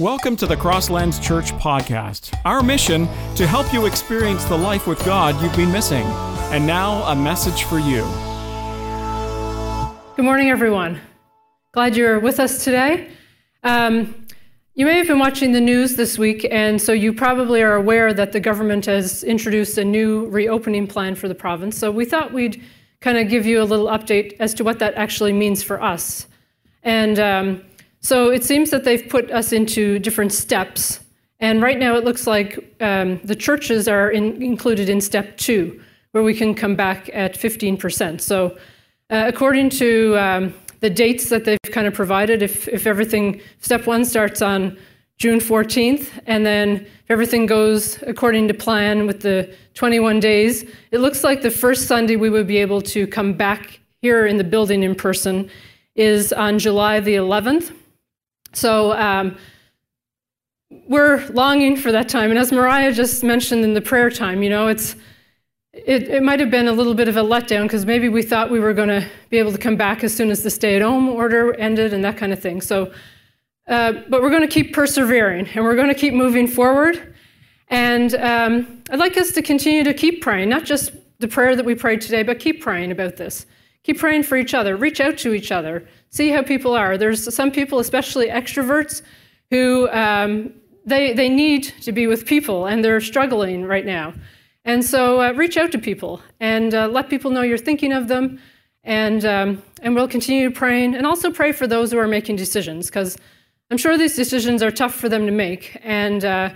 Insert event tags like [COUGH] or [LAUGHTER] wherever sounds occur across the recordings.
Welcome to the Crosslands Church podcast. Our mission to help you experience the life with God you've been missing. And now, a message for you. Good morning, everyone. Glad you're with us today. Um, you may have been watching the news this week, and so you probably are aware that the government has introduced a new reopening plan for the province. So we thought we'd kind of give you a little update as to what that actually means for us. And um, so it seems that they've put us into different steps. And right now it looks like um, the churches are in, included in step two, where we can come back at 15%. So, uh, according to um, the dates that they've kind of provided, if, if everything, step one starts on June 14th, and then if everything goes according to plan with the 21 days, it looks like the first Sunday we would be able to come back here in the building in person is on July the 11th. So um, we're longing for that time. And as Mariah just mentioned in the prayer time, you know, it's it, it might have been a little bit of a letdown because maybe we thought we were going to be able to come back as soon as the stay-at-home order ended and that kind of thing. So, uh, but we're going to keep persevering and we're going to keep moving forward. And um, I'd like us to continue to keep praying, not just the prayer that we prayed today, but keep praying about this. Keep praying for each other. Reach out to each other. See how people are. There's some people, especially extroverts, who um, they, they need to be with people and they're struggling right now. And so uh, reach out to people and uh, let people know you're thinking of them. And, um, and we'll continue praying and also pray for those who are making decisions because I'm sure these decisions are tough for them to make. And, uh,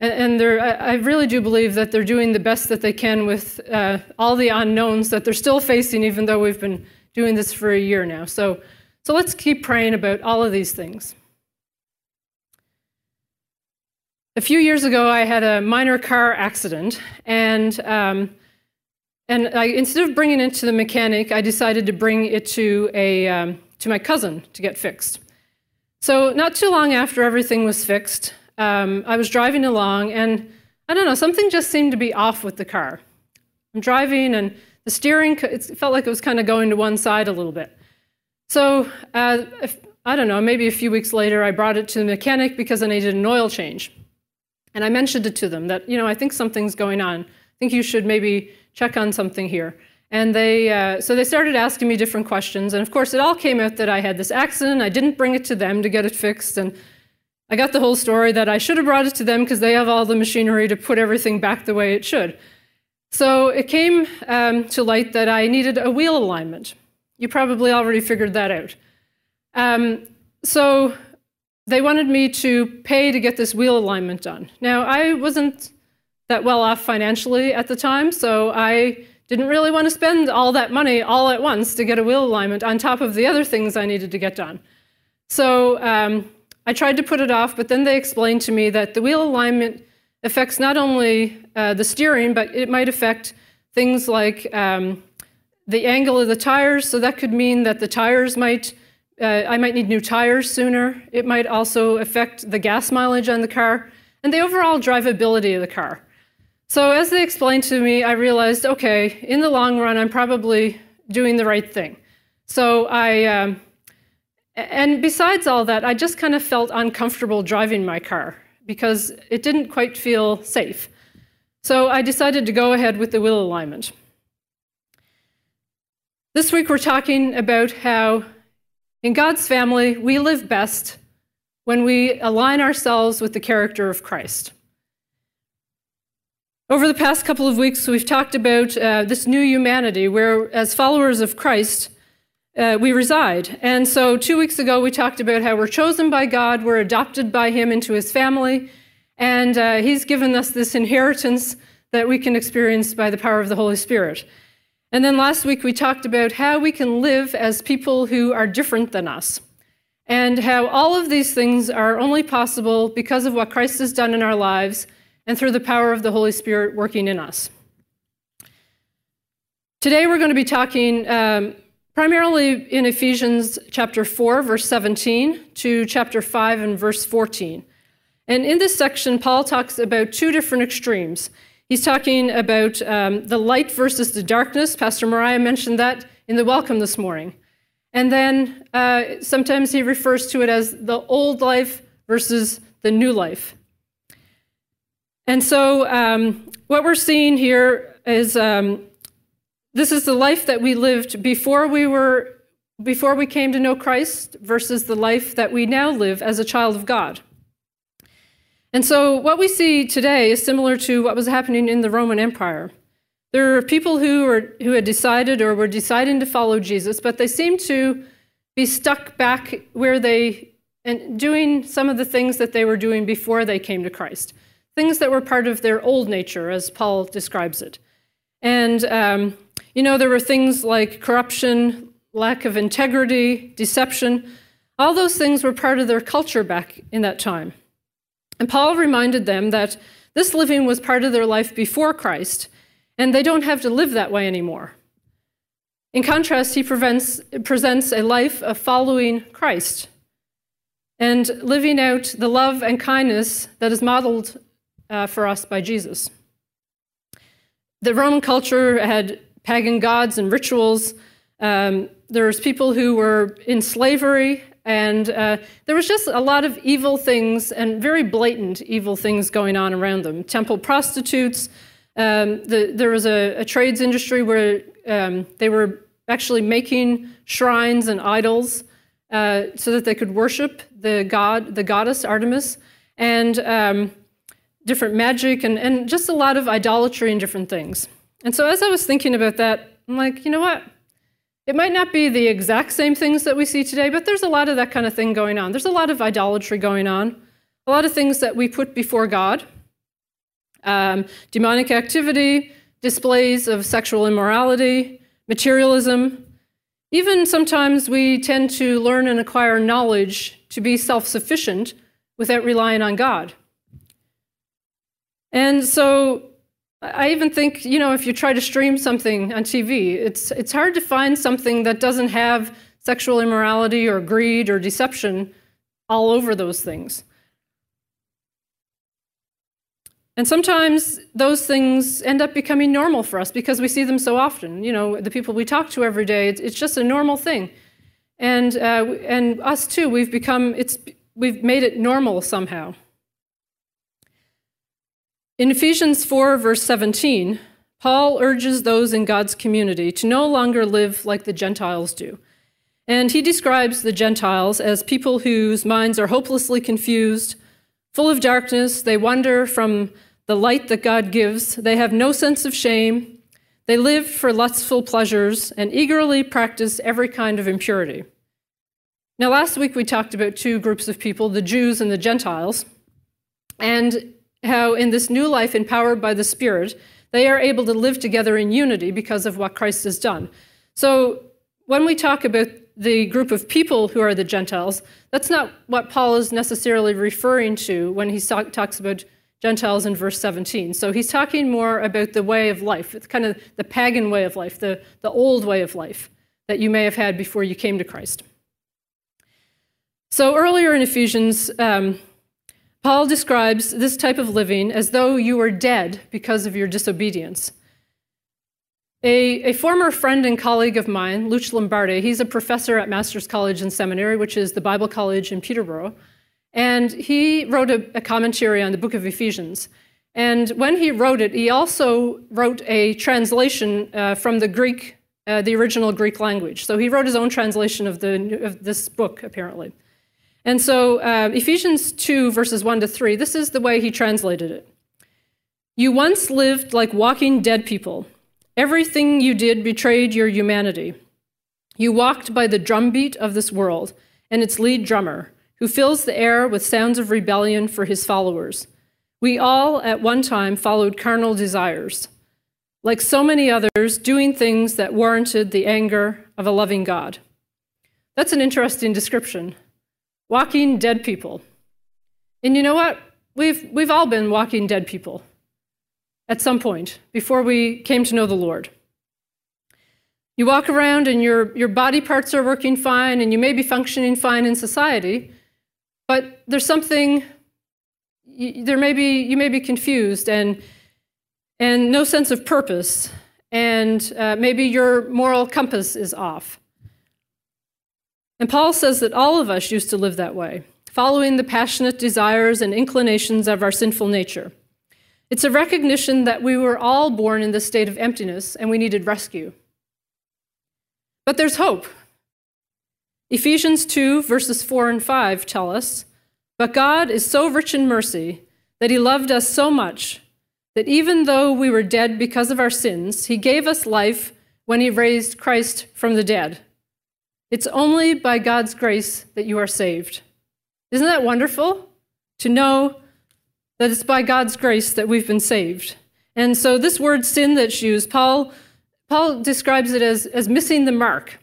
and, I really do believe that they're doing the best that they can with uh, all the unknowns that they're still facing, even though we've been doing this for a year now. So, so let's keep praying about all of these things. A few years ago, I had a minor car accident, and um, and I, instead of bringing it to the mechanic, I decided to bring it to a um, to my cousin to get fixed. So not too long after everything was fixed, um, I was driving along, and I don't know, something just seemed to be off with the car. I'm driving, and the steering, it felt like it was kind of going to one side a little bit. So, uh, if, I don't know, maybe a few weeks later, I brought it to the mechanic because I needed an oil change. And I mentioned it to them that, you know, I think something's going on. I think you should maybe check on something here. And they, uh, so they started asking me different questions. And of course, it all came out that I had this accident. I didn't bring it to them to get it fixed. And I got the whole story that I should have brought it to them because they have all the machinery to put everything back the way it should. So it came um, to light that I needed a wheel alignment. You probably already figured that out. Um, so they wanted me to pay to get this wheel alignment done. Now, I wasn't that well off financially at the time, so I didn't really want to spend all that money all at once to get a wheel alignment on top of the other things I needed to get done. So um, I tried to put it off, but then they explained to me that the wheel alignment affects not only uh, the steering, but it might affect things like um, the angle of the tires. So that could mean that the tires might, uh, I might need new tires sooner. It might also affect the gas mileage on the car and the overall drivability of the car. So as they explained to me, I realized, okay, in the long run, I'm probably doing the right thing. So I um, and besides all that, I just kind of felt uncomfortable driving my car because it didn't quite feel safe. So I decided to go ahead with the wheel alignment. This week we're talking about how in God's family we live best when we align ourselves with the character of Christ. Over the past couple of weeks, we've talked about uh, this new humanity where, as followers of Christ, uh, we reside. And so, two weeks ago, we talked about how we're chosen by God, we're adopted by Him into His family, and uh, He's given us this inheritance that we can experience by the power of the Holy Spirit. And then last week, we talked about how we can live as people who are different than us, and how all of these things are only possible because of what Christ has done in our lives and through the power of the Holy Spirit working in us. Today, we're going to be talking. Um, primarily in Ephesians chapter 4, verse 17 to chapter 5 and verse 14. And in this section, Paul talks about two different extremes. He's talking about um, the light versus the darkness. Pastor Mariah mentioned that in the welcome this morning. And then uh, sometimes he refers to it as the old life versus the new life. And so, um, what we're seeing here is um, this is the life that we lived before we were before we came to know Christ versus the life that we now live as a child of God. And so, what we see today is similar to what was happening in the Roman Empire. There are people who, are, who had decided or were deciding to follow Jesus, but they seem to be stuck back where they, and doing some of the things that they were doing before they came to Christ, things that were part of their old nature, as Paul describes it. And, um, you know, there were things like corruption, lack of integrity, deception. All those things were part of their culture back in that time. And Paul reminded them that this living was part of their life before Christ, and they don't have to live that way anymore. In contrast, he presents a life of following Christ and living out the love and kindness that is modeled uh, for us by Jesus. The Roman culture had pagan gods and rituals. Um, there was people who were in slavery and uh, there was just a lot of evil things and very blatant evil things going on around them. Temple prostitutes. Um, the, there was a, a, trades industry where um, they were actually making shrines and idols uh, so that they could worship the god, the goddess Artemis, and um, different magic and, and just a lot of idolatry and different things. And so as I was thinking about that, I'm like, you know what? It might not be the exact same things that we see today, but there's a lot of that kind of thing going on. There's a lot of idolatry going on, a lot of things that we put before God, um, demonic activity, displays of sexual immorality, materialism. Even sometimes we tend to learn and acquire knowledge to be self sufficient without relying on God. And so I even think, you know, if you try to stream something on TV, it's, it's hard to find something that doesn't have sexual immorality or greed or deception all over those things. And sometimes those things end up becoming normal for us because we see them so often. You know, the people we talk to every day, it's, it's just a normal thing. And, uh, and us too, we've become, it's, we've made it normal somehow. In Ephesians 4, verse 17, Paul urges those in God's community to no longer live like the Gentiles do. And he describes the Gentiles as people whose minds are hopelessly confused, full of darkness. They wander from the light that God gives. They have no sense of shame. They live for lustful pleasures and eagerly practice every kind of impurity. Now, last week we talked about two groups of people, the Jews and the Gentiles. And how in this new life empowered by the Spirit, they are able to live together in unity because of what Christ has done. So when we talk about the group of people who are the Gentiles, that's not what Paul is necessarily referring to when he talks about Gentiles in verse 17. So he's talking more about the way of life, it's kind of the pagan way of life, the, the old way of life that you may have had before you came to Christ. So earlier in Ephesians, um, Paul describes this type of living as though you were dead because of your disobedience. A, a, former friend and colleague of mine, Luch Lombardi, he's a professor at Master's College and Seminary, which is the Bible College in Peterborough, and he wrote a, a commentary on the book of Ephesians. And when he wrote it, he also wrote a translation uh, from the Greek, uh, the original Greek language. So he wrote his own translation of, the, of this book, apparently. And so uh, Ephesians 2, verses 1 to 3, this is the way he translated it. You once lived like walking dead people. Everything you did betrayed your humanity. You walked by the drumbeat of this world and its lead drummer, who fills the air with sounds of rebellion for his followers. We all, at one time, followed carnal desires, like so many others, doing things that warranted the anger of a loving God. That's an interesting description walking dead people. And you know what? We've, we've all been walking dead people at some point before we came to know the Lord. You walk around and your, your body parts are working fine and you may be functioning fine in society, but there's something, there may be, you may be confused and, and no sense of purpose, and uh, maybe your moral compass is off. And Paul says that all of us used to live that way, following the passionate desires and inclinations of our sinful nature. It's a recognition that we were all born in this state of emptiness and we needed rescue. But there's hope. Ephesians 2, verses 4 and 5 tell us But God is so rich in mercy that He loved us so much that even though we were dead because of our sins, He gave us life when He raised Christ from the dead. It's only by God's grace that you are saved. Isn't that wonderful? To know that it's by God's grace that we've been saved. And so, this word sin that's used, Paul, Paul describes it as, as missing the mark.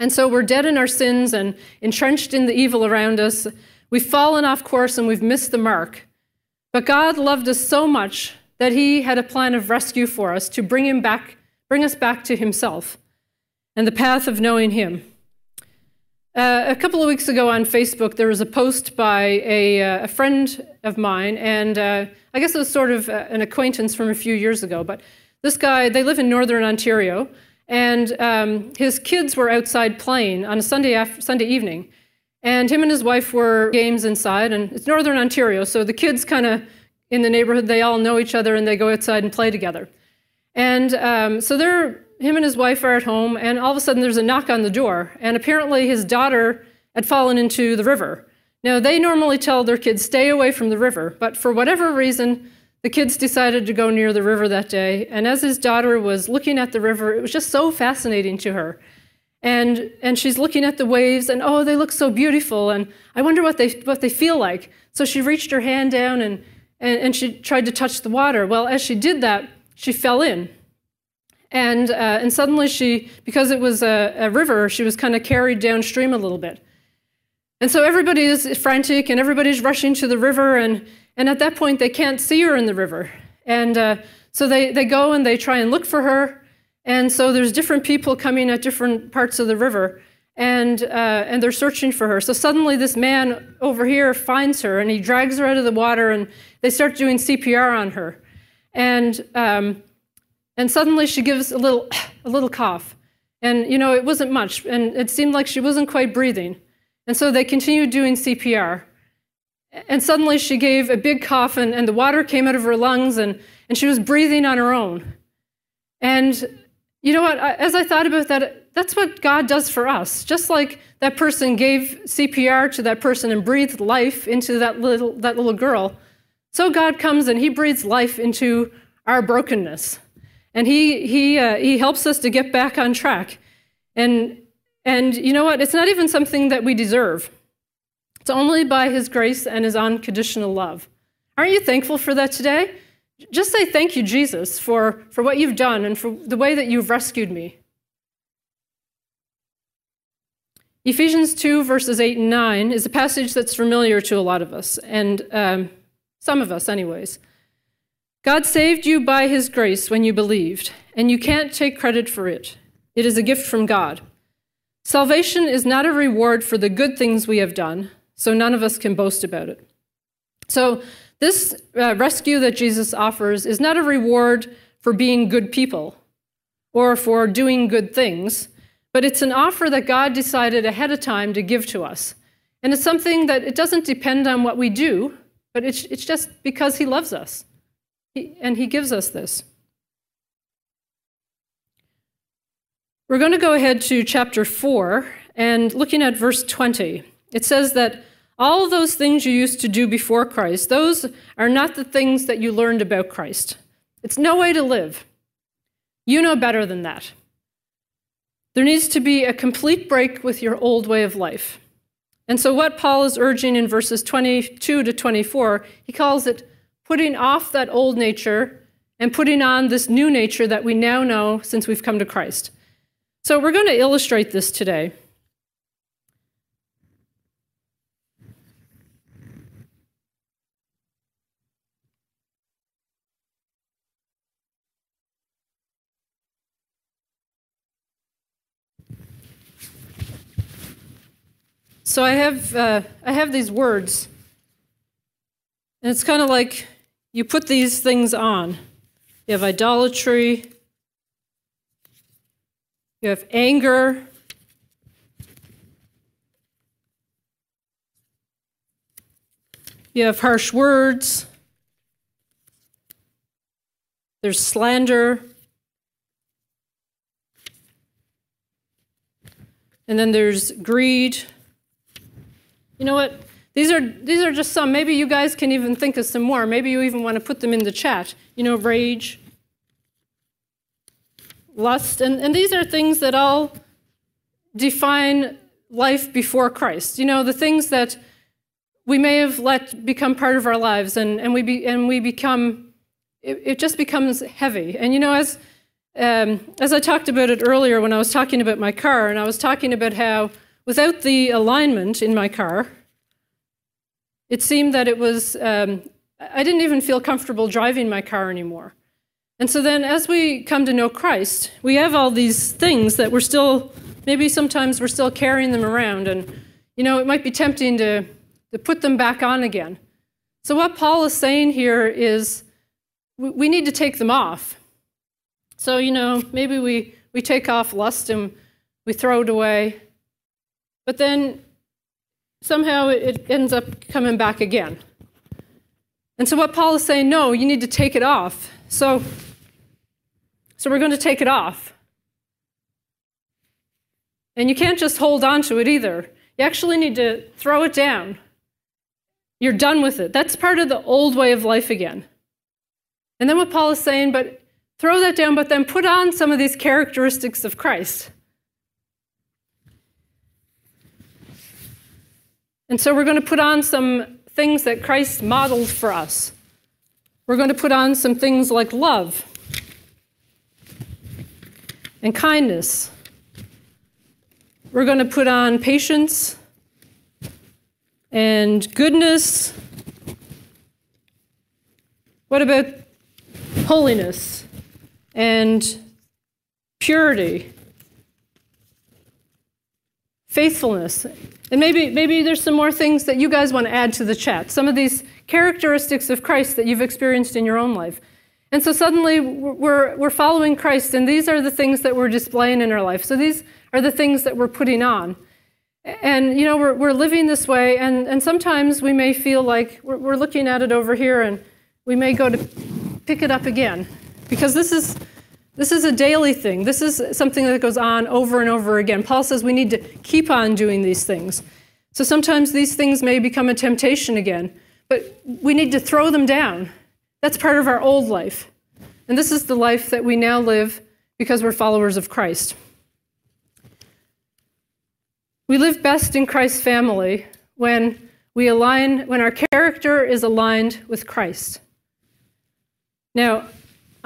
And so, we're dead in our sins and entrenched in the evil around us. We've fallen off course and we've missed the mark. But God loved us so much that He had a plan of rescue for us to bring, him back, bring us back to Himself and the path of knowing Him. Uh, a couple of weeks ago on Facebook, there was a post by a, uh, a friend of mine, and uh, I guess it was sort of uh, an acquaintance from a few years ago. But this guy, they live in northern Ontario, and um, his kids were outside playing on a Sunday, after, Sunday evening. And him and his wife were games inside, and it's northern Ontario, so the kids kind of in the neighborhood, they all know each other and they go outside and play together. And um, so they're him and his wife are at home, and all of a sudden there's a knock on the door, and apparently his daughter had fallen into the river. Now, they normally tell their kids, stay away from the river, but for whatever reason, the kids decided to go near the river that day. And as his daughter was looking at the river, it was just so fascinating to her. And, and she's looking at the waves, and oh, they look so beautiful, and I wonder what they, what they feel like. So she reached her hand down and, and, and she tried to touch the water. Well, as she did that, she fell in. And, uh, and suddenly she, because it was a, a river, she was kind of carried downstream a little bit. And so everybody is frantic and everybody's rushing to the river. And, and at that point, they can't see her in the river. And uh, so they, they go and they try and look for her. And so there's different people coming at different parts of the river. And, uh, and they're searching for her. So suddenly, this man over here finds her and he drags her out of the water and they start doing CPR on her. And um, and suddenly she gives a little, [SIGHS] a little cough. And, you know, it wasn't much. And it seemed like she wasn't quite breathing. And so they continued doing CPR. And suddenly she gave a big cough, and, and the water came out of her lungs, and, and she was breathing on her own. And you know what? As I thought about that, that's what God does for us. Just like that person gave CPR to that person and breathed life into that little, that little girl, so God comes and He breathes life into our brokenness. And he, he, uh, he helps us to get back on track. And, and you know what? It's not even something that we deserve. It's only by his grace and his unconditional love. Aren't you thankful for that today? Just say thank you, Jesus, for, for what you've done and for the way that you've rescued me. Ephesians 2, verses 8 and 9 is a passage that's familiar to a lot of us, and um, some of us, anyways. God saved you by his grace when you believed, and you can't take credit for it. It is a gift from God. Salvation is not a reward for the good things we have done, so none of us can boast about it. So, this uh, rescue that Jesus offers is not a reward for being good people or for doing good things, but it's an offer that God decided ahead of time to give to us. And it's something that it doesn't depend on what we do, but it's, it's just because He loves us. And he gives us this. We're going to go ahead to chapter 4 and looking at verse 20. It says that all those things you used to do before Christ, those are not the things that you learned about Christ. It's no way to live. You know better than that. There needs to be a complete break with your old way of life. And so, what Paul is urging in verses 22 to 24, he calls it putting off that old nature and putting on this new nature that we now know since we've come to Christ. So we're going to illustrate this today. So I have, uh, I have these words, and it's kind of like you put these things on. You have idolatry, you have anger, You have harsh words. There's slander. And then there's greed. You know what? These are, these are just some. Maybe you guys can even think of some more. Maybe you even want to put them in the chat. You know, rage, lust. And, and these are things that all define life before Christ. You know, the things that we may have let become part of our lives and, and, we, be, and we become, it, it just becomes heavy. And you know, as, um, as I talked about it earlier when I was talking about my car, and I was talking about how without the alignment in my car, it seemed that it was, um, I didn't even feel comfortable driving my car anymore. And so then, as we come to know Christ, we have all these things that we're still, maybe sometimes we're still carrying them around. And, you know, it might be tempting to, to put them back on again. So, what Paul is saying here is we need to take them off. So, you know, maybe we, we take off lust and we throw it away. But then somehow it ends up coming back again. And so, what Paul is saying, no, you need to take it off. So, so we're going to take it off. And you can't just hold on to it either. You actually need to throw it down. You're done with it. That's part of the old way of life again. And then what Paul is saying, but throw that down, but then put on some of these characteristics of Christ. And so we're going to put on some things that Christ modeled for us. We're going to put on some things like love and kindness. We're going to put on patience and goodness. What about holiness and purity? Faithfulness. And maybe, maybe there's some more things that you guys want to add to the chat. Some of these characteristics of Christ that you've experienced in your own life. And so suddenly we're, we're following Christ, and these are the things that we're displaying in our life. So these are the things that we're putting on. And, you know, we're, we're living this way, and, and sometimes we may feel like we're, we're looking at it over here, and we may go to pick it up again. Because this is, this is a daily thing. This is something that goes on over and over again. Paul says we need to keep on doing these things. So sometimes these things may become a temptation again, but we need to throw them down that's part of our old life. And this is the life that we now live because we're followers of Christ. We live best in Christ's family when we align when our character is aligned with Christ. Now,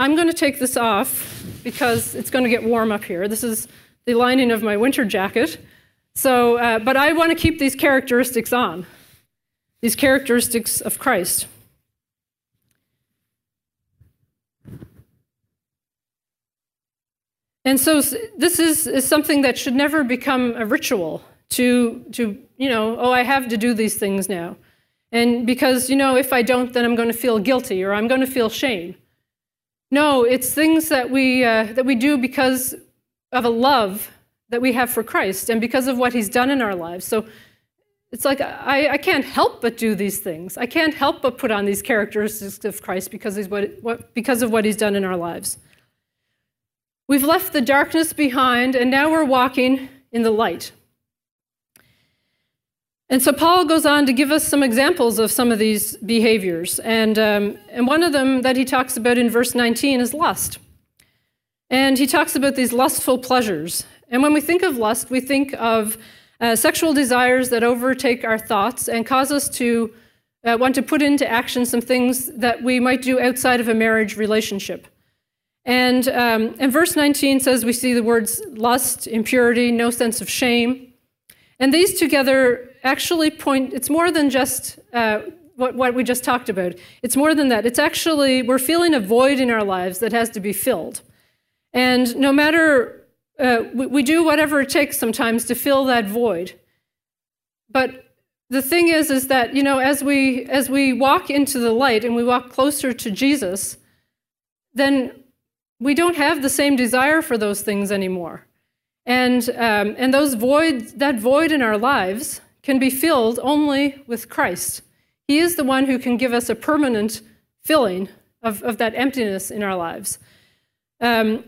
I'm going to take this off because it's going to get warm up here. This is the lining of my winter jacket. So, uh, but I want to keep these characteristics on, these characteristics of Christ. And so this is, is something that should never become a ritual to, to, you know, oh, I have to do these things now. And because, you know, if I don't, then I'm going to feel guilty or I'm going to feel shame. No, it's things that we, uh, that we do because of a love that we have for Christ and because of what he's done in our lives. So it's like I, I can't help but do these things. I can't help but put on these characteristics of Christ because, he's what, what, because of what he's done in our lives. We've left the darkness behind, and now we're walking in the light. And so Paul goes on to give us some examples of some of these behaviors. And, um, and one of them that he talks about in verse 19 is lust. And he talks about these lustful pleasures. And when we think of lust, we think of uh, sexual desires that overtake our thoughts and cause us to uh, want to put into action some things that we might do outside of a marriage relationship. And, um, and verse 19 says we see the words lust, impurity, no sense of shame. And these together actually point, it's more than just uh, what, what we just talked about. It's more than that. It's actually, we're feeling a void in our lives that has to be filled. And no matter, uh, we, we do whatever it takes sometimes to fill that void. But the thing is, is that, you know, as we, as we walk into the light and we walk closer to Jesus, then we don't have the same desire for those things anymore. And, um, and those void, that void in our lives can be filled only with Christ. He is the one who can give us a permanent filling of, of that emptiness in our lives. Um,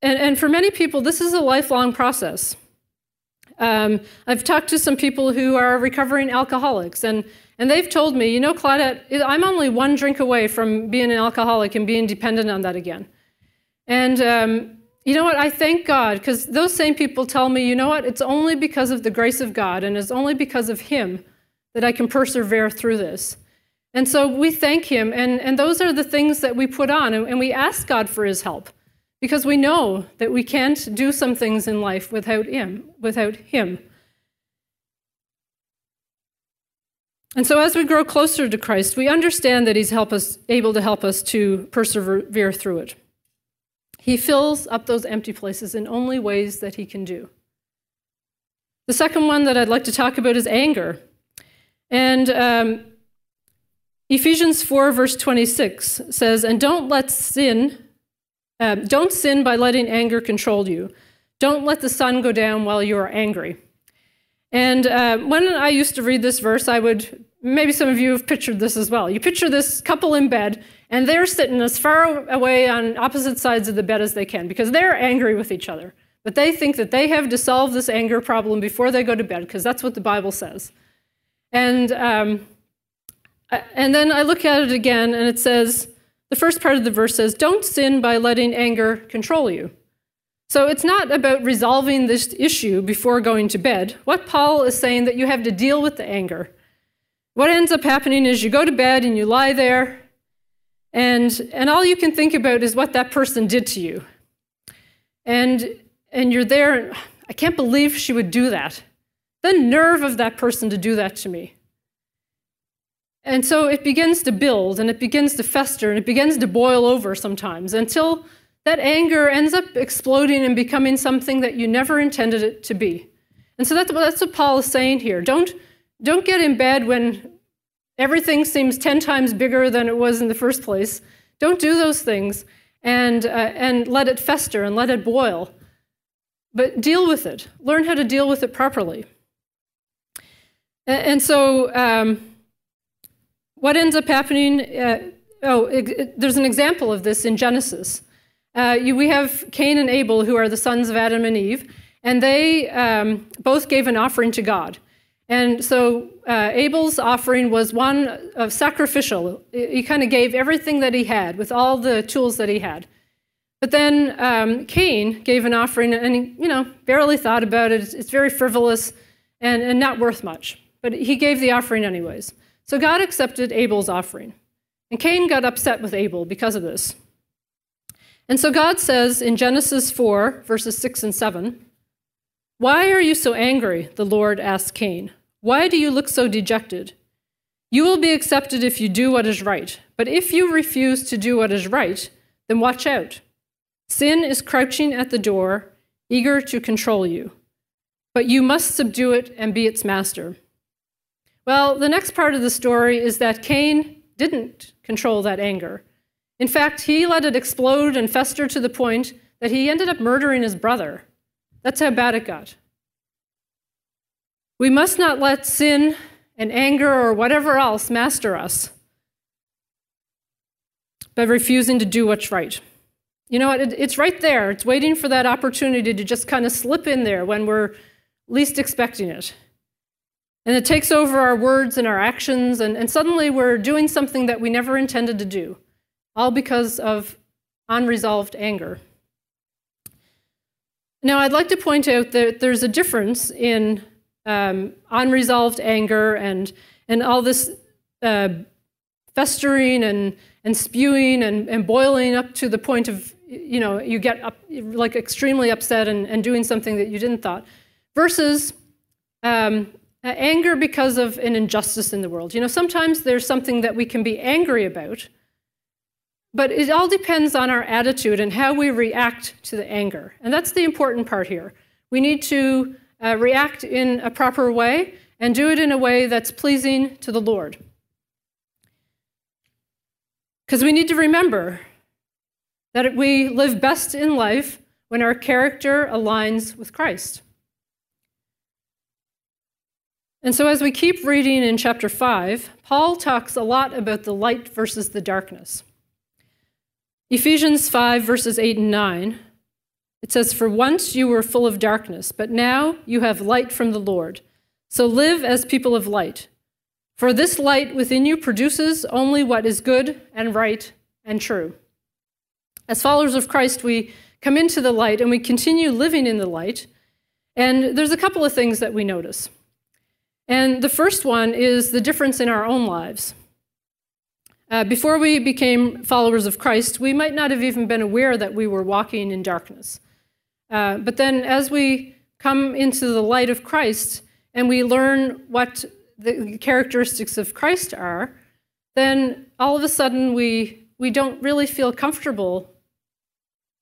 and, and for many people, this is a lifelong process. Um, I've talked to some people who are recovering alcoholics, and, and they've told me, you know, Claudette, I'm only one drink away from being an alcoholic and being dependent on that again. And um, you know what? I thank God because those same people tell me, you know what? It's only because of the grace of God and it's only because of Him that I can persevere through this. And so we thank Him, and, and those are the things that we put on, and, and we ask God for His help because we know that we can't do some things in life without Him. Without Him. And so, as we grow closer to Christ, we understand that He's help us, able to help us to persevere through it. He fills up those empty places in only ways that He can do. The second one that I'd like to talk about is anger. And um, Ephesians 4, verse 26 says, And don't let sin, um, don't sin by letting anger control you. Don't let the sun go down while you are angry. And uh, when I used to read this verse, I would, maybe some of you have pictured this as well. You picture this couple in bed, and they're sitting as far away on opposite sides of the bed as they can because they're angry with each other. But they think that they have to solve this anger problem before they go to bed because that's what the Bible says. And um, and then I look at it again, and it says, the first part of the verse says, Don't sin by letting anger control you. So it's not about resolving this issue before going to bed. What Paul is saying that you have to deal with the anger. What ends up happening is you go to bed and you lie there, and, and all you can think about is what that person did to you. And, and you're there, I can't believe she would do that. The nerve of that person to do that to me. And so it begins to build and it begins to fester and it begins to boil over sometimes until that anger ends up exploding and becoming something that you never intended it to be. And so that's, that's what Paul is saying here. Don't, don't get in bed when everything seems 10 times bigger than it was in the first place. Don't do those things and, uh, and let it fester and let it boil. But deal with it. Learn how to deal with it properly. And, and so, um, what ends up happening? Uh, oh, it, it, there's an example of this in Genesis. Uh, you, we have Cain and Abel, who are the sons of Adam and Eve, and they um, both gave an offering to God. And so uh, Abel's offering was one of sacrificial. He kind of gave everything that he had with all the tools that he had. But then um, Cain gave an offering, and he, you know, barely thought about it. It's, very frivolous and, and not worth much. But he gave the offering anyways. So God accepted Abel's offering. And Cain got upset with Abel because of this. And so God says in Genesis 4, verses 6 and 7, Why are you so angry? The Lord asked Cain. Why do you look so dejected? You will be accepted if you do what is right. But if you refuse to do what is right, then watch out. Sin is crouching at the door, eager to control you. But you must subdue it and be its master. Well, the next part of the story is that Cain didn't control that anger. In fact, he let it explode and fester to the point that he ended up murdering his brother. That's how bad it got. We must not let sin and anger or whatever else master us by refusing to do what's right. You know what? It's right there. It's waiting for that opportunity to just kind of slip in there when we're least expecting it. And it takes over our words and our actions, and, and suddenly we're doing something that we never intended to do, all because of unresolved anger. Now, I'd like to point out that there's a difference in um, unresolved anger and, and all this uh, festering and, and spewing and, and boiling up to the point of, you know, you get up, like extremely upset and, and doing something that you didn't thought, versus um, anger because of an injustice in the world. You know, sometimes there's something that we can be angry about, but it all depends on our attitude and how we react to the anger. And that's the important part here. We need to uh, react in a proper way and do it in a way that's pleasing to the Lord. Because we need to remember that we live best in life when our character aligns with Christ. And so, as we keep reading in chapter 5, Paul talks a lot about the light versus the darkness. Ephesians 5, verses 8 and 9, it says, For once you were full of darkness, but now you have light from the Lord. So live as people of light. For this light within you produces only what is good and right and true. As followers of Christ, we come into the light and we continue living in the light. And there's a couple of things that we notice. And the first one is the difference in our own lives. Uh, before we became followers of Christ, we might not have even been aware that we were walking in darkness. Uh, but then, as we come into the light of Christ and we learn what the characteristics of Christ are, then all of a sudden we, we don't really feel comfortable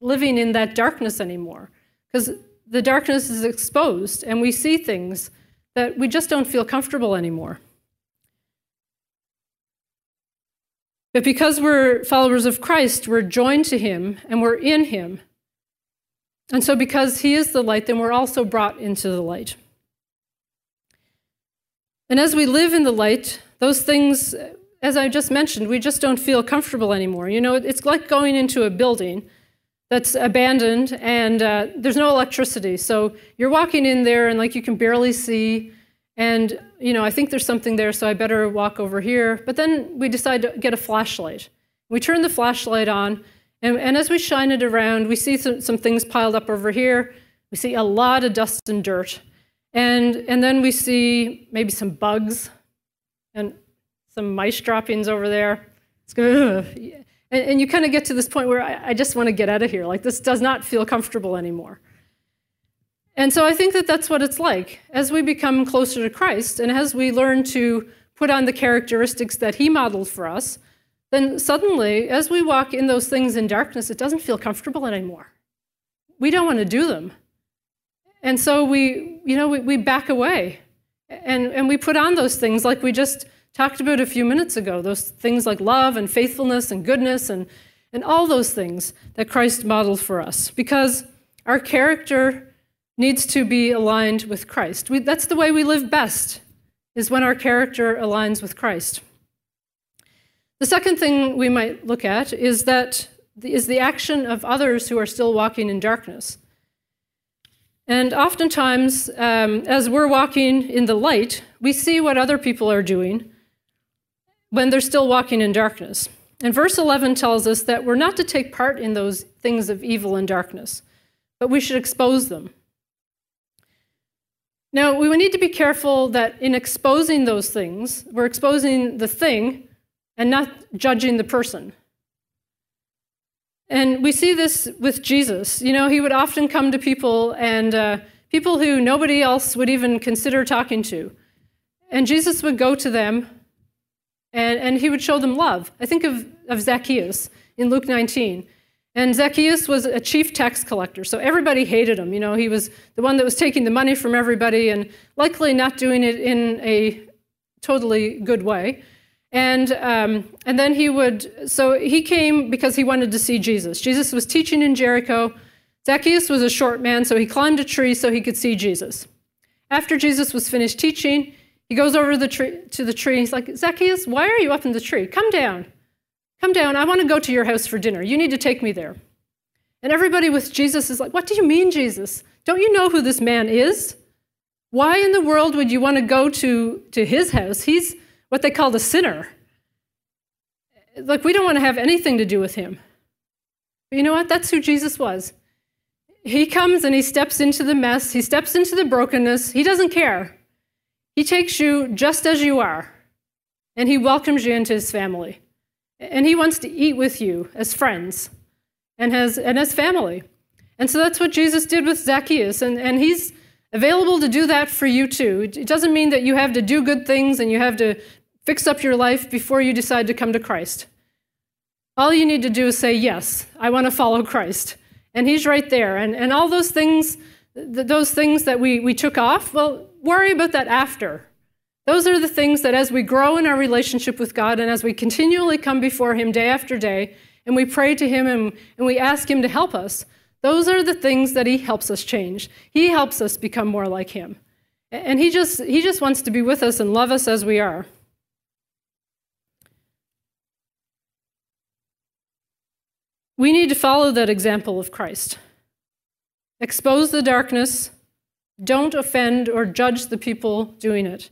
living in that darkness anymore because the darkness is exposed and we see things that we just don't feel comfortable anymore. But because we're followers of Christ, we're joined to Him and we're in Him. And so, because He is the light, then we're also brought into the light. And as we live in the light, those things, as I just mentioned, we just don't feel comfortable anymore. You know, it's like going into a building that's abandoned and uh, there's no electricity. So you're walking in there and like you can barely see. And, you know, I think there's something there, so I better walk over here. But then we decide to get a flashlight. We turn the flashlight on, and, and as we shine it around, we see some, some things piled up over here. We see a lot of dust and dirt. And, and then we see maybe some bugs and some mice droppings over there. It's good. And, and you kind of get to this point where I, I just want to get out of here. Like, this does not feel comfortable anymore. And so I think that that's what it's like. As we become closer to Christ and as we learn to put on the characteristics that He modeled for us, then suddenly, as we walk in those things in darkness, it doesn't feel comfortable anymore. We don't want to do them. And so we, you know, we, we back away and, and we put on those things like we just talked about a few minutes ago those things like love and faithfulness and goodness and, and all those things that Christ modeled for us because our character needs to be aligned with Christ. We, that's the way we live best, is when our character aligns with Christ. The second thing we might look at is that is the action of others who are still walking in darkness. And oftentimes, um, as we're walking in the light, we see what other people are doing, when they're still walking in darkness. And verse 11 tells us that we're not to take part in those things of evil and darkness, but we should expose them. Now, we need to be careful that in exposing those things, we're exposing the thing and not judging the person. And we see this with Jesus. You know, he would often come to people and uh, people who nobody else would even consider talking to. And Jesus would go to them and, and he would show them love. I think of, of Zacchaeus in Luke 19. And Zacchaeus was a chief tax collector, so everybody hated him. You know, he was the one that was taking the money from everybody and likely not doing it in a totally good way. And, um, and then he would, so he came because he wanted to see Jesus. Jesus was teaching in Jericho. Zacchaeus was a short man, so he climbed a tree so he could see Jesus. After Jesus was finished teaching, he goes over the tree, to the tree. He's like, Zacchaeus, why are you up in the tree? Come down. Come down. I want to go to your house for dinner. You need to take me there. And everybody with Jesus is like, What do you mean, Jesus? Don't you know who this man is? Why in the world would you want to go to, to his house? He's what they call the sinner. Like, we don't want to have anything to do with him. But you know what? That's who Jesus was. He comes and he steps into the mess, he steps into the brokenness. He doesn't care. He takes you just as you are, and he welcomes you into his family. And he wants to eat with you as friends and as, and as family. And so that's what Jesus did with Zacchaeus, and, and he's available to do that for you too. It doesn't mean that you have to do good things and you have to fix up your life before you decide to come to Christ. All you need to do is say, Yes, I want to follow Christ. And he's right there. And, and all those things, those things that we, we took off, well, worry about that after. Those are the things that as we grow in our relationship with God and as we continually come before Him day after day and we pray to Him and, and we ask Him to help us, those are the things that He helps us change. He helps us become more like Him. And He just, he just wants to be with us and love us as we are. We need to follow that example of Christ. Expose the darkness, don't offend or judge the people doing it.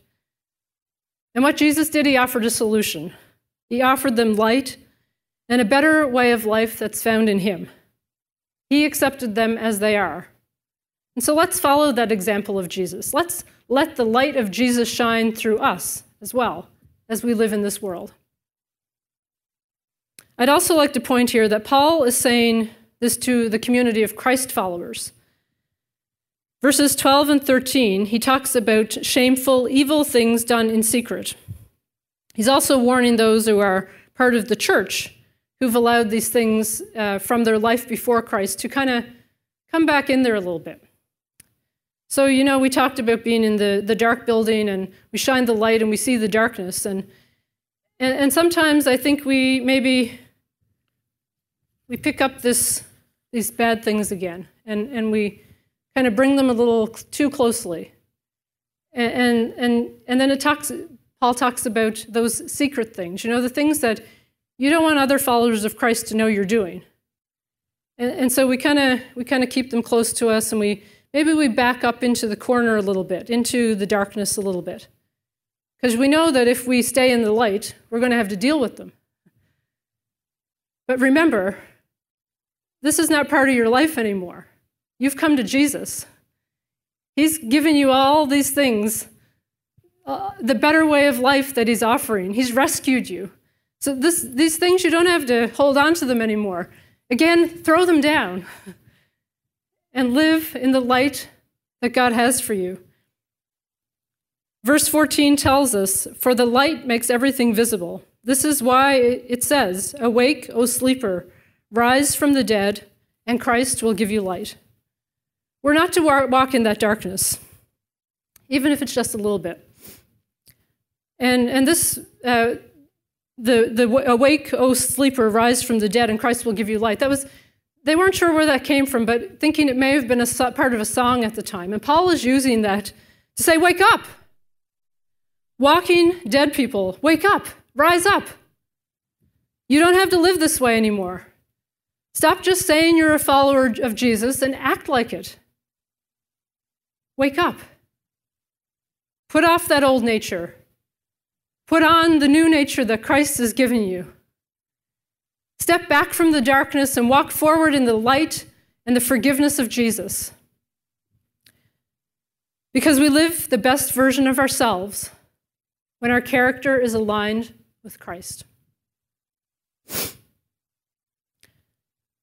And what Jesus did, he offered a solution. He offered them light and a better way of life that's found in him. He accepted them as they are. And so let's follow that example of Jesus. Let's let the light of Jesus shine through us as well as we live in this world. I'd also like to point here that Paul is saying this to the community of Christ followers. Verses 12 and 13, he talks about shameful, evil things done in secret. He's also warning those who are part of the church who've allowed these things uh, from their life before Christ to kind of come back in there a little bit. So, you know, we talked about being in the, the dark building and we shine the light and we see the darkness. And, and, and sometimes I think we maybe we pick up this, these bad things again and, and we kind of bring them a little too closely. And, and, and, then it talks, Paul talks about those secret things, you know, the things that you don't want other followers of Christ to know you're doing. And, and so we kind of we kind of keep them close to us and we maybe we back up into the corner a little bit, into the darkness a little bit. Because we know that if we stay in the light, we're going to have to deal with them. But remember, this is not part of your life anymore. You've come to Jesus. He's given you all these things, uh, the better way of life that He's offering. He's rescued you. So this, these things, you don't have to hold on to them anymore. Again, throw them down and live in the light that God has for you. Verse 14 tells us, For the light makes everything visible. This is why it says, Awake, O sleeper, rise from the dead, and Christ will give you light. We're not to walk in that darkness, even if it's just a little bit. And, and this, uh, the, the awake, O sleeper, rise from the dead, and Christ will give you light. That was, they weren't sure where that came from, but thinking it may have been a part of a song at the time. And Paul is using that to say, Wake up! Walking dead people, wake up, rise up. You don't have to live this way anymore. Stop just saying you're a follower of Jesus and act like it. Wake up. Put off that old nature. Put on the new nature that Christ has given you. Step back from the darkness and walk forward in the light and the forgiveness of Jesus. Because we live the best version of ourselves when our character is aligned with Christ.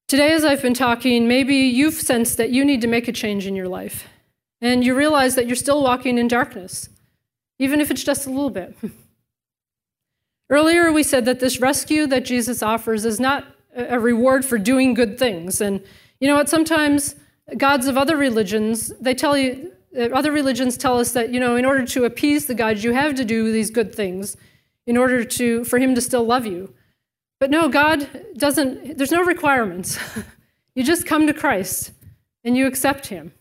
Today, as I've been talking, maybe you've sensed that you need to make a change in your life, and you realize that you're still walking in darkness, even if it's just a little bit. [LAUGHS] Earlier, we said that this rescue that Jesus offers is not a reward for doing good things. And you know what? Sometimes gods of other religions, they tell you, uh, other religions tell us that, you know, in order to appease the gods, you have to do these good things in order to, for him to still love you. But no, God doesn't, there's no requirements. [LAUGHS] you just come to Christ and you accept him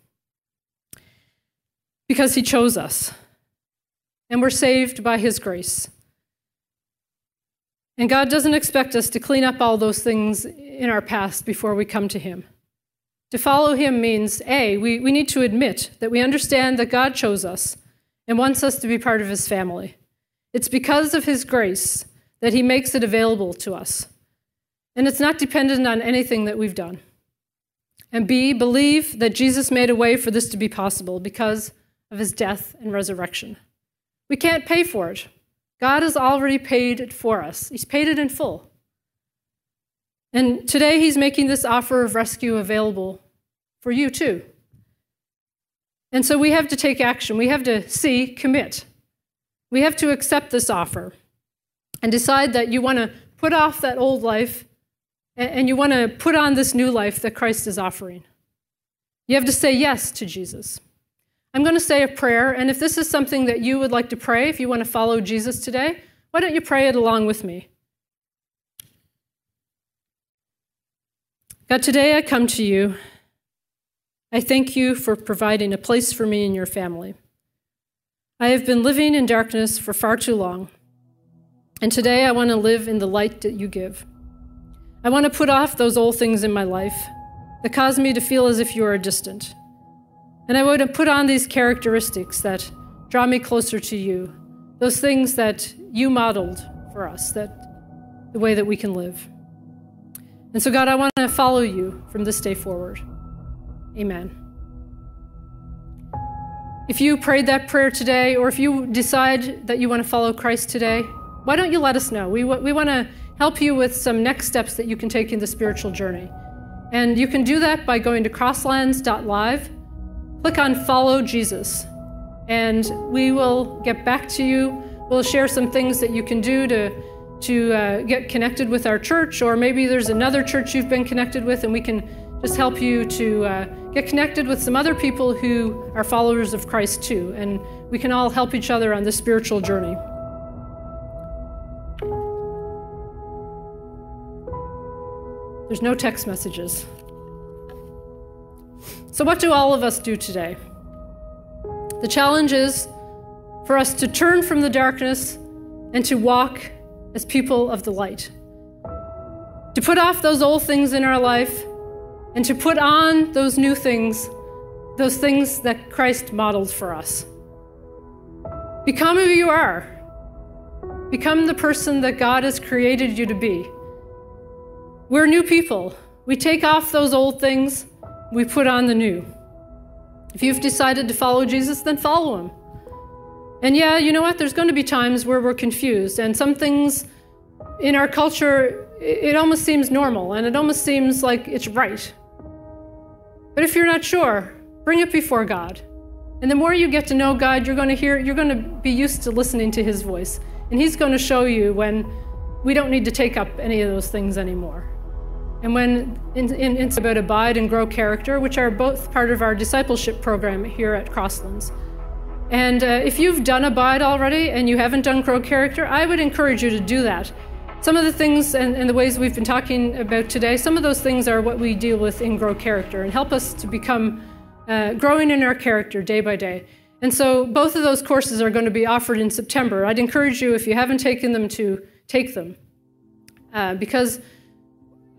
because he chose us. And we're saved by his grace. And God doesn't expect us to clean up all those things in our past before we come to Him. To follow Him means A, we, we need to admit that we understand that God chose us and wants us to be part of His family. It's because of His grace that He makes it available to us. And it's not dependent on anything that we've done. And B, believe that Jesus made a way for this to be possible because of His death and resurrection. We can't pay for it. God has already paid it for us, He's paid it in full. And today He's making this offer of rescue available for you too. And so we have to take action. We have to see, commit. We have to accept this offer and decide that you want to put off that old life and you want to put on this new life that Christ is offering. You have to say yes to Jesus. I'm going to say a prayer, and if this is something that you would like to pray, if you want to follow Jesus today, why don't you pray it along with me? God, today I come to you. I thank you for providing a place for me in your family. I have been living in darkness for far too long, and today I want to live in the light that you give. I want to put off those old things in my life that cause me to feel as if you are distant. And I want to put on these characteristics that draw me closer to you, those things that you modeled for us, that the way that we can live. And so, God, I want to follow you from this day forward. Amen. If you prayed that prayer today, or if you decide that you want to follow Christ today, why don't you let us know? We, we want to help you with some next steps that you can take in the spiritual journey. And you can do that by going to crosslands.live, click on Follow Jesus, and we will get back to you. We'll share some things that you can do to, to uh, get connected with our church, or maybe there's another church you've been connected with, and we can just help you to uh, get connected with some other people who are followers of Christ too. And we can all help each other on this spiritual journey. There's no text messages. So, what do all of us do today? The challenge is for us to turn from the darkness and to walk as people of the light. To put off those old things in our life and to put on those new things, those things that Christ modeled for us. Become who you are. Become the person that God has created you to be. We're new people. We take off those old things, we put on the new. If you've decided to follow Jesus, then follow him. And yeah, you know what? There's going to be times where we're confused, and some things in our culture, it almost seems normal and it almost seems like it's right. But if you're not sure, bring it before God. And the more you get to know God, you're going to hear, you're going to be used to listening to His voice. And He's going to show you when we don't need to take up any of those things anymore. And when in, in, it's about abide and grow character, which are both part of our discipleship program here at Crosslands. And uh, if you've done abide already and you haven't done grow character, I would encourage you to do that. Some of the things and, and, the ways we've been talking about today, some of those things are what we deal with in Grow Character and help us to become uh, growing in our character day by day. And so both of those courses are going to be offered in September. I'd encourage you, if you haven't taken them, to take them. Uh, because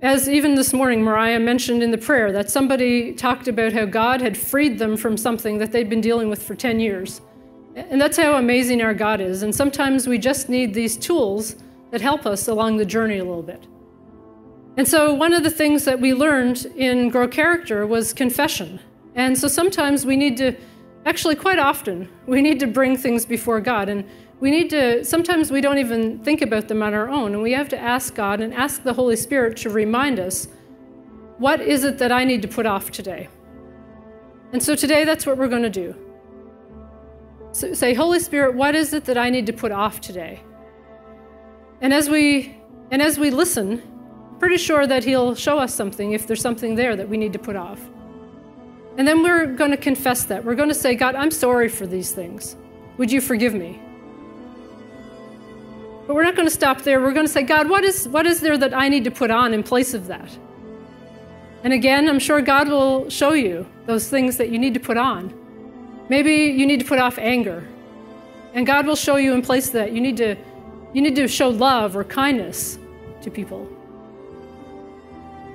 as even this morning, Mariah mentioned in the prayer that somebody talked about how God had freed them from something that they'd been dealing with for 10 years. And that's how amazing our God is. And sometimes we just need these tools that help us along the journey a little bit. And so, one of the things that we learned in Grow Character was confession. And so, sometimes we need to, actually, quite often, we need to bring things before God. And we need to, sometimes we don't even think about them on our own. And we have to ask God and ask the Holy Spirit to remind us what is it that I need to put off today? And so, today, that's what we're going to do. So say, Holy Spirit, what is it that I need to put off today? And as we and as we listen, pretty sure that he'll show us something if there's something there that we need to put off. And then we're going to confess that. We're going to say, God, I'm sorry for these things. Would you forgive me? But we're not going to stop there. We're going to say, God, what is, what is there that I need to put on in place of that? And again, I'm sure God will show you those things that you need to put on. Maybe you need to put off anger. And God will show you in place that you need to you need to show love or kindness to people.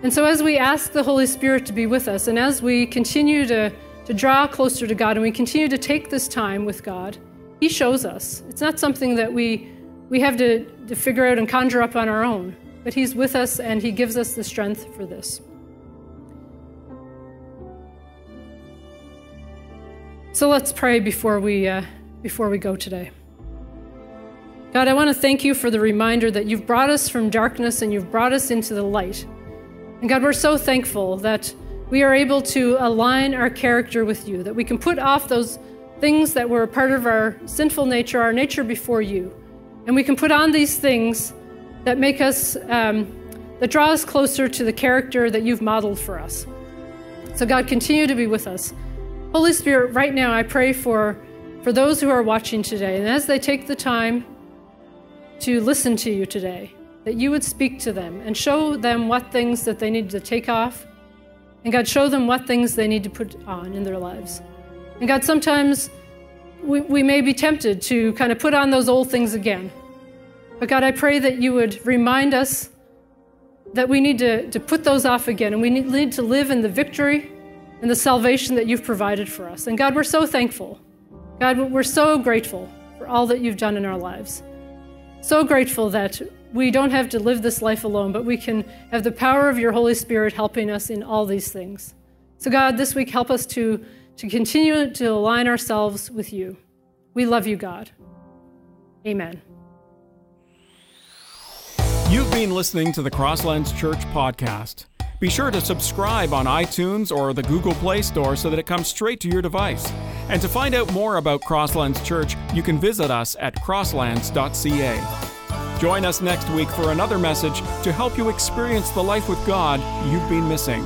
And so, as we ask the Holy Spirit to be with us, and as we continue to, to draw closer to God, and we continue to take this time with God, He shows us. It's not something that we, we have to, to figure out and conjure up on our own, but He's with us and He gives us the strength for this. So let's pray before we, uh, before we go today. God, I want to thank you for the reminder that you've brought us from darkness and you've brought us into the light. And God, we're so thankful that we are able to align our character with you, that we can put off those things that were a part of our sinful nature, our nature before you. And we can put on these things that make us, um, that draw us closer to the character that you've modeled for us. So, God, continue to be with us. Holy Spirit, right now I pray for, for those who are watching today, and as they take the time to listen to you today, that you would speak to them and show them what things that they need to take off. And God, show them what things they need to put on in their lives. And God, sometimes we, we may be tempted to kind of put on those old things again. But God, I pray that you would remind us that we need to, to put those off again and we need, need to live in the victory and the salvation that you've provided for us. And God, we're so thankful. God, we're so grateful for all that you've done in our lives. So grateful that we don't have to live this life alone, but we can have the power of your Holy Spirit helping us in all these things. So, God, this week, help us to, to continue to align ourselves with you. We love you, God. Amen. You've been listening to the Crosslands Church podcast. Be sure to subscribe on iTunes or the Google Play Store so that it comes straight to your device. And to find out more about Crosslands Church, you can visit us at crosslands.ca. Join us next week for another message to help you experience the life with God you've been missing.